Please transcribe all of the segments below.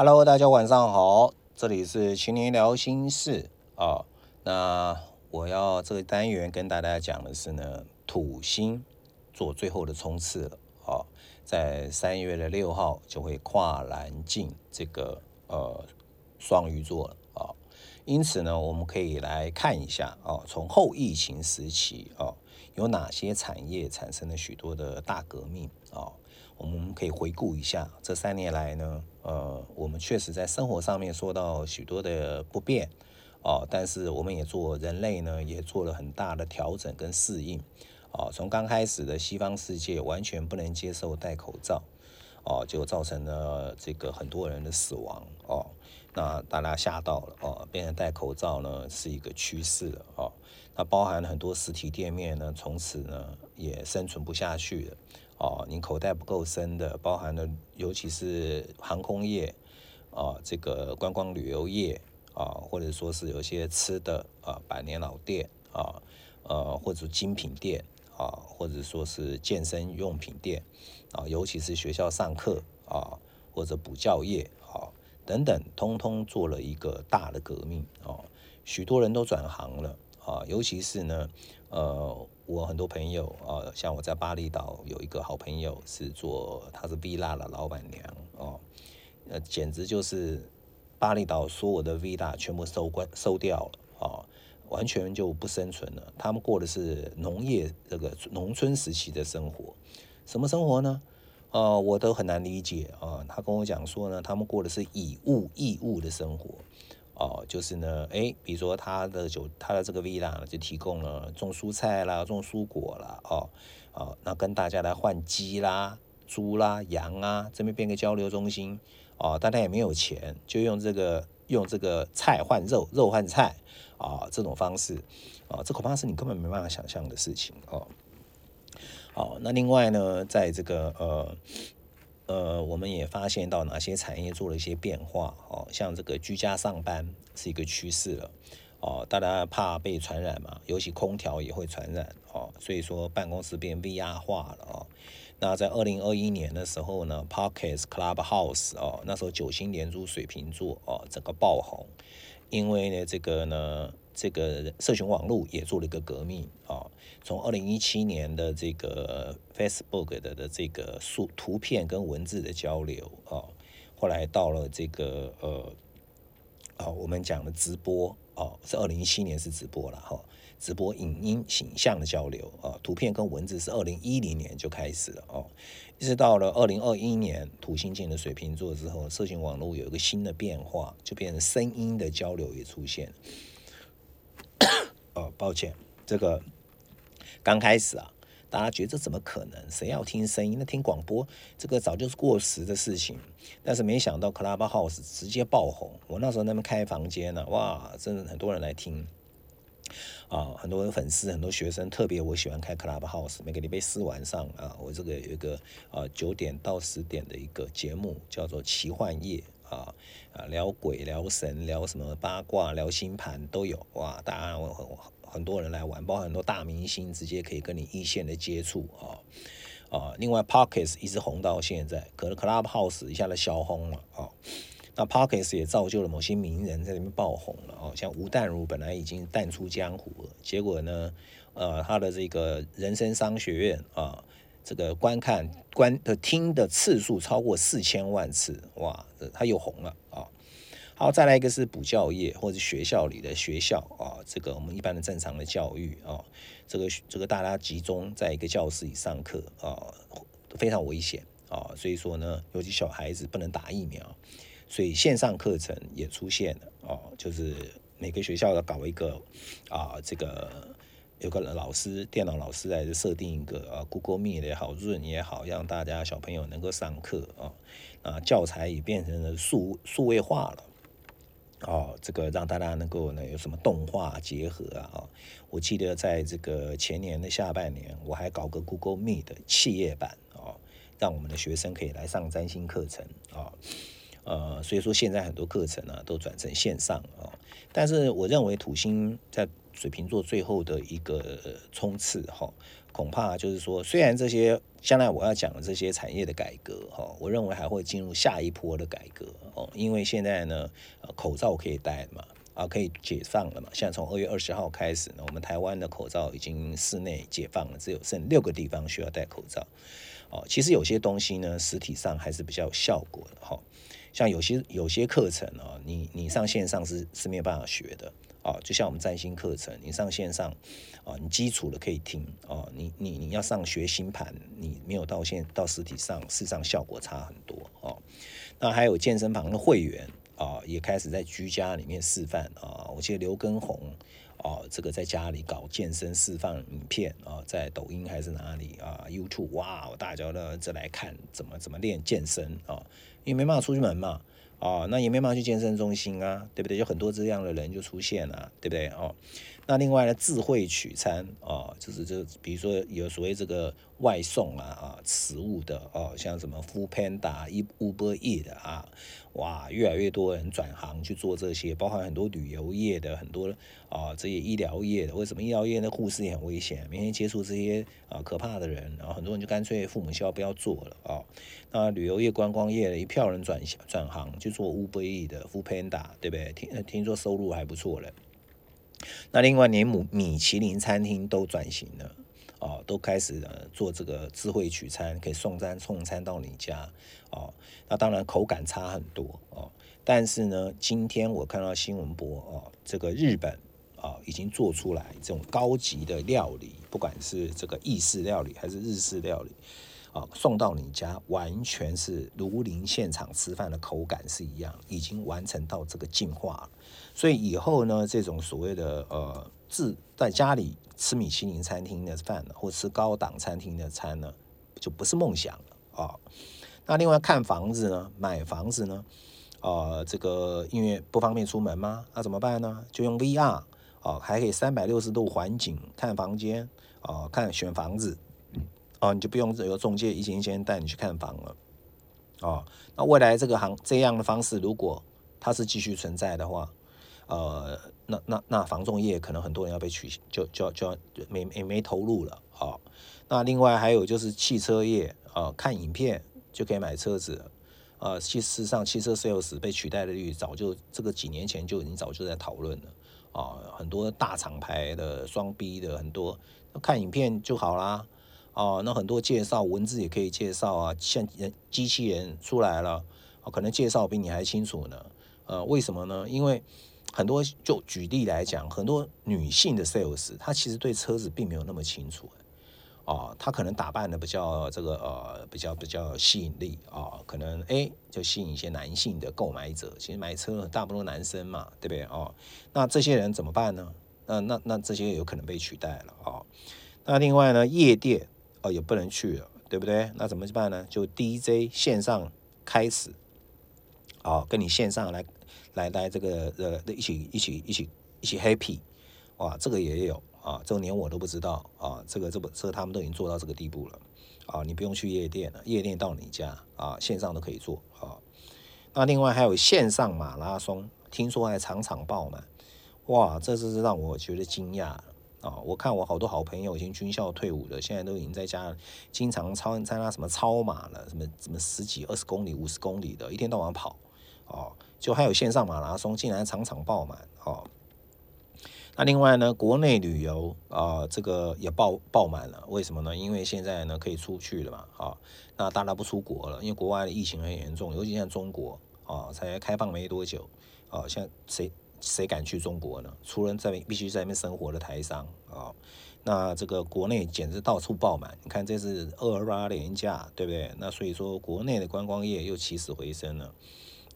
Hello，大家晚上好，这里是青年聊心事啊。那我要这个单元跟大家讲的是呢，土星做最后的冲刺了啊，在三月的六号就会跨栏进这个呃双鱼座了啊。因此呢，我们可以来看一下啊，从后疫情时期啊，有哪些产业产生了许多的大革命啊？我们可以回顾一下这三年来呢，呃，我们确实在生活上面受到许多的不便哦，但是我们也做人类呢，也做了很大的调整跟适应哦。从刚开始的西方世界完全不能接受戴口罩哦，就造成了这个很多人的死亡哦。那大家吓到了哦，变成戴口罩呢是一个趋势了哦。那包含很多实体店面呢，从此呢也生存不下去了哦。你口袋不够深的，包含了尤其是航空业啊，这个观光旅游业啊，或者说是有些吃的啊，百年老店啊，呃或者精品店啊，或者说是健身用品店啊，尤其是学校上课啊，或者补教业啊。等等，通通做了一个大的革命啊，许多人都转行了啊，尤其是呢，呃，我很多朋友啊，像我在巴厘岛有一个好朋友是做，他是 villa 的老板娘哦，呃，简直就是巴厘岛所有的 villa 全部收关收掉了啊，完全就不生存了。他们过的是农业这个农村时期的生活，什么生活呢？呃，我都很难理解啊。他跟我讲说呢，他们过的是以物易物的生活，哦，就是呢，哎，比如说他的酒，他的这个 villa 就提供了种蔬菜啦，种蔬果啦，哦，哦，那跟大家来换鸡啦、猪啦、羊啊，这边变个交流中心，哦，大家也没有钱，就用这个用这个菜换肉，肉换菜，啊，这种方式，啊，这恐怕是你根本没办法想象的事情哦。好，那另外呢，在这个呃呃，我们也发现到哪些产业做了一些变化哦，像这个居家上班是一个趋势了哦，大家怕被传染嘛，尤其空调也会传染哦，所以说办公室变 VR 化了哦。那在二零二一年的时候呢，Pockets Clubhouse 哦，那时候九星连珠水瓶座哦，整个爆红，因为呢这个呢。这个社群网络也做了一个革命啊，从二零一七年的这个 Facebook 的的这个数图片跟文字的交流啊，后来到了这个呃啊，我们讲的直播啊，是二零一七年是直播了哈，直播影音形象的交流啊，图片跟文字是二零一零年就开始了哦，一直到了二零二一年土星进了水瓶座之后，社群网络有一个新的变化，就变成声音的交流也出现了。哦，抱歉，这个刚开始啊，大家觉得这怎么可能？谁要听声音？那听广播，这个早就是过时的事情。但是没想到 Clubhouse 直接爆红。我那时候那边开房间呢，哇，真的很多人来听啊，很多粉丝，很多学生，特别我喜欢开 Clubhouse。每个礼拜四晚上啊，我这个有一个啊九点到十点的一个节目，叫做奇幻夜啊啊，聊鬼、聊神、聊什么八卦、聊星盘都有哇！大家很很多人来玩，包括很多大明星，直接可以跟你一线的接触啊啊！另外，Pockets 一直红到现在，可能 Clubhouse 一下子销红了啊。那 Pockets 也造就了某些名人在里面爆红了哦，像吴淡如本来已经淡出江湖了，结果呢，呃，他的这个人生商学院啊。这个观看、观的听的次数超过四千万次，哇，他又红了啊！好，再来一个是补教业或者学校里的学校啊，这个我们一般的正常的教育啊，这个这个大家集中在一个教室里上课啊，非常危险啊，所以说呢，尤其小孩子不能打疫苗，所以线上课程也出现了啊，就是每个学校要搞一个啊，这个。有个老师，电脑老师来设定一个啊，Google Meet 也好润也好，让大家小朋友能够上课啊，啊，教材也变成了数数位化了，哦，这个让大家能够呢有什么动画结合啊，啊，我记得在这个前年的下半年，我还搞个 Google Meet 企业版啊，让我们的学生可以来上占星课程啊，呃，所以说现在很多课程呢都转成线上啊，但是我认为土星在水瓶座最后的一个冲刺哈，恐怕就是说，虽然这些将来我要讲的这些产业的改革哈，我认为还会进入下一波的改革哦，因为现在呢，口罩可以戴嘛，啊，可以解放了嘛，现在从二月二十号开始呢，我们台湾的口罩已经室内解放了，只有剩六个地方需要戴口罩哦。其实有些东西呢，实体上还是比较有效果的哈，像有些有些课程啊，你你上线上是是没有办法学的。啊，就像我们占星课程，你上线上，啊，你基础的可以听，哦，你你你要上学星盘，你没有到线到实体上，事实上效果差很多，哦。那还有健身房的会员，啊，也开始在居家里面示范，啊，我记得刘根红，哦，这个在家里搞健身示范影片，啊，在抖音还是哪里啊，YouTube，哇，大家都这来看怎么怎么练健身，啊，因为没办法出去门嘛。哦，那也没办法去健身中心啊，对不对？有很多这样的人就出现了，对不对？哦，那另外呢，智慧取餐啊，就是就比如说有所谓这个外送啊啊，食物的哦，像什么 Food Panda、Uber E 的啊。哇，越来越多人转行去做这些，包含很多旅游业的，很多啊这些医疗业的。为什么医疗业的护士也很危险？每天接触这些啊可怕的人，然后很多人就干脆父母需要不要做了啊。那旅游业、观光业的一票人转转行去做乌龟翼的 f o o Panda，对不对？听听说收入还不错了。那另外连米米其林餐厅都转型了。哦，都开始做这个智慧取餐，可以送餐送餐到你家。哦，那当然口感差很多哦。但是呢，今天我看到新闻播哦，这个日本啊已经做出来这种高级的料理，不管是这个意式料理还是日式料理，啊，送到你家完全是如临现场吃饭的口感是一样，已经完成到这个进化了。所以以后呢，这种所谓的呃。自在家里吃米其林餐厅的饭，或吃高档餐厅的餐呢，就不是梦想了啊。那另外看房子呢，买房子呢，呃，这个因为不方便出门吗？那怎么办呢？就用 VR 啊，还可以三百六十度环景看房间啊，看选房子啊，你就不用有中介一间一间带你去看房了啊。那未来这个行这样的方式，如果它是继续存在的话，呃。那那那房仲业可能很多人要被取就就就没没没投入了啊。那另外还有就是汽车业啊，看影片就可以买车子啊。其事实上，汽车 sales 被取代的率早就这个几年前就已经早就在讨论了啊。很多大厂牌的双 B 的很多看影片就好啦啊。那很多介绍文字也可以介绍啊，像人机器人出来了，可能介绍比你还清楚呢。呃，为什么呢？因为很多就举例来讲，很多女性的 sales，她其实对车子并没有那么清楚，啊，她可能打扮的比较这个呃比较比较吸引力啊，可能哎就吸引一些男性的购买者。其实买车大部分男生嘛，对不对哦？那这些人怎么办呢？那那那这些有可能被取代了啊。那另外呢，夜店哦也不能去了，对不对？那怎么办呢？就 DJ 线上开始，哦，跟你线上来。来来，这个呃，一起一起一起一起 happy，哇，这个也有啊，这个连我都不知道啊，这个这个这他们都已经做到这个地步了啊，你不用去夜店了，夜店到你家啊，线上都可以做啊。那另外还有线上马拉松，听说还场场爆满，哇，这是让我觉得惊讶啊！我看我好多好朋友已经军校退伍了，现在都已经在家经常超参加什么超马了，什么什么十几二十公里、五十公里的，一天到晚跑哦。就还有线上马拉松，竟然场场爆满哦。那另外呢，国内旅游啊，这个也爆爆满了。为什么呢？因为现在呢可以出去了嘛，啊，那大家不出国了，因为国外的疫情很严重，尤其像中国啊，才开放没多久啊，像谁谁敢去中国呢？除了在必须在那边生活的台商啊，那这个国内简直到处爆满。你看这是二二八年假，对不对？那所以说国内的观光业又起死回生了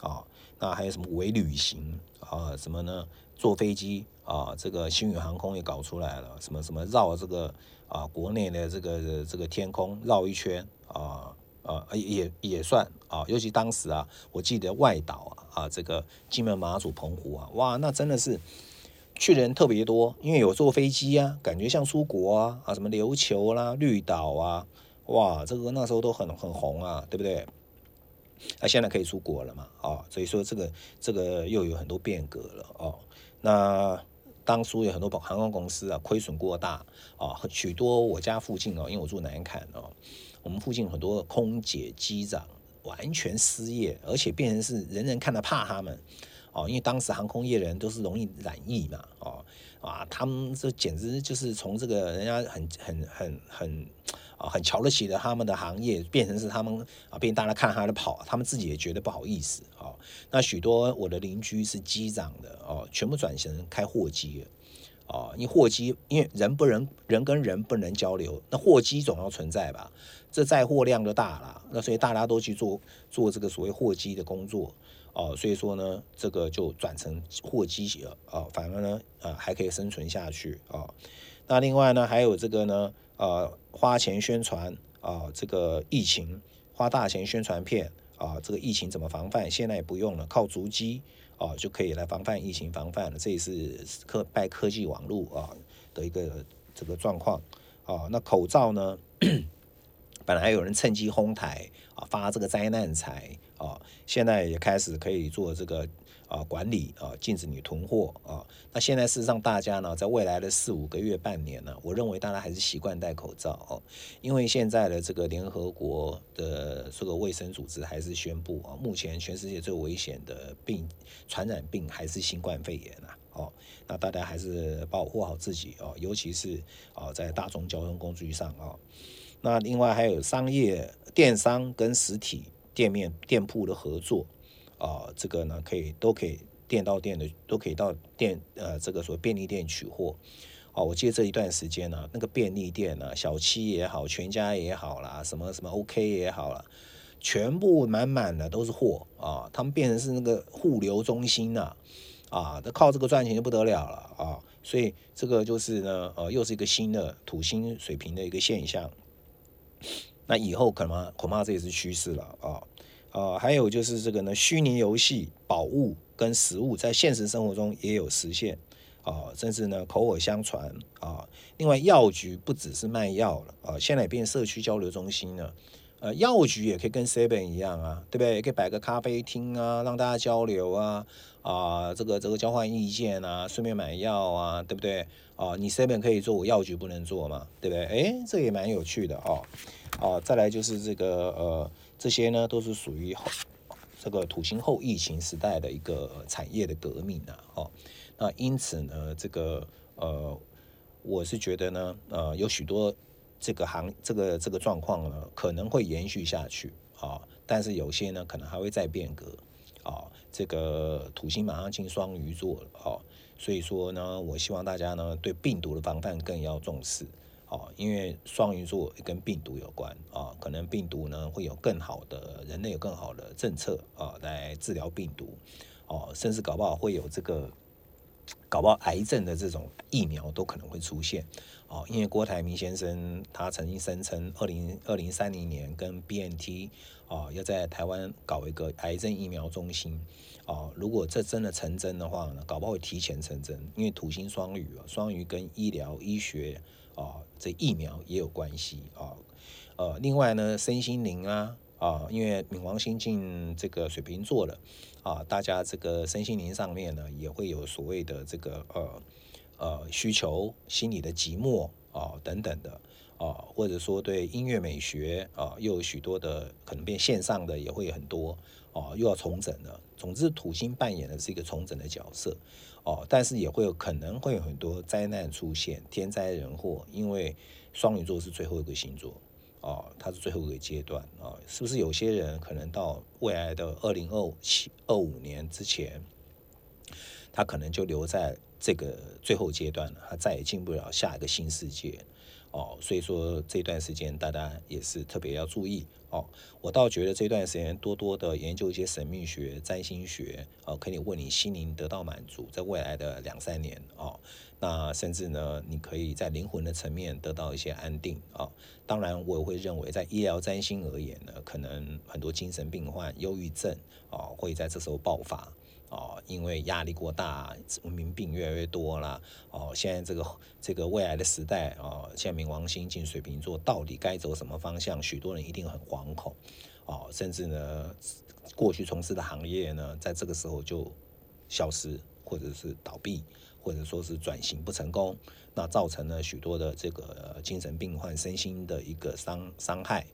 啊。那还有什么伪旅行啊？什么呢？坐飞机啊？这个星宇航空也搞出来了，什么什么绕这个啊国内的这个这个天空绕一圈啊啊也也算啊。尤其当时啊，我记得外岛啊啊这个金门、马祖、澎湖啊，哇，那真的是去的人特别多，因为有坐飞机啊，感觉像出国啊啊，什么琉球啦、绿岛啊，哇，这个那时候都很很红啊，对不对？那现在可以出国了嘛？啊，所以说这个这个又有很多变革了哦。那当初有很多航空公司啊亏损过大啊，许多我家附近哦，因为我住南坎哦，我们附近很多空姐、机长完全失业，而且变成是人人看到怕他们哦，因为当时航空业人都是容易染疫嘛哦啊，他们这简直就是从这个人家很很很很。啊，很瞧得起的他们的行业，变成是他们啊，变大家看他的跑，他们自己也觉得不好意思啊。那许多我的邻居是机长的哦，全部转型开货机了哦。因为货机，因为人不人人跟人不能交流，那货机总要存在吧？这载货量就大了，那所以大家都去做做这个所谓货机的工作哦。所以说呢，这个就转成货机了啊，反而呢，呃，还可以生存下去啊。那另外呢，还有这个呢。呃，花钱宣传啊，这个疫情花大钱宣传片啊，这个疫情怎么防范？现在也不用了，靠足迹啊就可以来防范疫情防范了。这也是科拜科技网络啊的一个这个状况啊。那口罩呢，本来有人趁机哄抬啊，发这个灾难财啊，现在也开始可以做这个。啊，管理啊，禁止你囤货啊。那现在事实上，大家呢，在未来的四五个月、半年呢，我认为大家还是习惯戴口罩哦。因为现在的这个联合国的这个卫生组织还是宣布啊，目前全世界最危险的病传染病还是新冠肺炎啊。哦，那大家还是保护好自己哦，尤其是啊，在大众交通工具上啊。那另外还有商业电商跟实体店面店铺的合作。啊，这个呢可以都可以店到店的都可以到店呃这个所谓便利店取货。哦，我记得这一段时间呢，那个便利店呢，小七也好，全家也好啦，什么什么 OK 也好了，全部满满的都是货啊，他们变成是那个物流中心呐，啊，那靠这个赚钱就不得了了啊，所以这个就是呢，呃，又是一个新的土星水平的一个现象。那以后可能恐怕这也是趋势了啊。啊，还有就是这个呢，虚拟游戏、宝物跟实物在现实生活中也有实现啊，甚至呢口耳相传啊。另外，药局不只是卖药了啊，现在也变社区交流中心了。呃，药局也可以跟 Seven 一样啊，对不对？也可以摆个咖啡厅啊，让大家交流啊啊，这个这个交换意见啊，顺便买药啊，对不对？啊，你 Seven 可以做，我药局不能做嘛，对不对？哎，这也蛮有趣的哦。啊，再来就是这个呃。这些呢，都是属于后这个土星后疫情时代的一个产业的革命啊，哦，那因此呢，这个呃，我是觉得呢，呃，有许多这个行这个这个状况呢，可能会延续下去啊，但是有些呢，可能还会再变革啊。这个土星马上进双鱼座了啊，所以说呢，我希望大家呢，对病毒的防范更要重视。哦，因为双鱼座跟病毒有关啊，可能病毒呢会有更好的人类有更好的政策啊来治疗病毒哦，甚至搞不好会有这个搞不好癌症的这种疫苗都可能会出现哦，因为郭台铭先生他曾经声称二零二零三零年跟 BNT 啊要在台湾搞一个癌症疫苗中心哦，如果这真的成真的话呢，搞不好会提前成真，因为土星双鱼啊，双鱼跟医疗医学。啊，这疫苗也有关系啊，呃，另外呢，身心灵啊，啊，因为冥王星进这个水瓶座了，啊，大家这个身心灵上面呢，也会有所谓的这个呃呃需求，心理的寂寞啊等等的啊，或者说对音乐美学啊，又有许多的可能变线上的也会很多啊，又要重整了。总之，土星扮演的是一个重整的角色。哦，但是也会有可能会有很多灾难出现，天灾人祸，因为双鱼座是最后一个星座，哦，它是最后一个阶段啊，是不是有些人可能到未来的二零二七二五年之前，他可能就留在这个最后阶段了，他再也进不了下一个新世界。哦，所以说这段时间大家也是特别要注意哦。我倒觉得这段时间多多的研究一些神秘学、占星学，哦，可以为你心灵得到满足，在未来的两三年哦，那甚至呢，你可以在灵魂的层面得到一些安定啊。当然，我也会认为在医疗占星而言呢，可能很多精神病患、忧郁症啊，会在这时候爆发。哦，因为压力过大，文明病越来越多了。哦，现在这个这个未来的时代，哦，现在冥王星进水瓶座，到底该走什么方向？许多人一定很惶恐。哦，甚至呢，过去从事的行业呢，在这个时候就消失。或者是倒闭，或者说是转型不成功，那造成了许多的这个精神病患身心的一个伤伤害，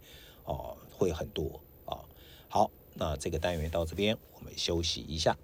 哦，会很多啊。好，那这个单元到这边，我们休息一下。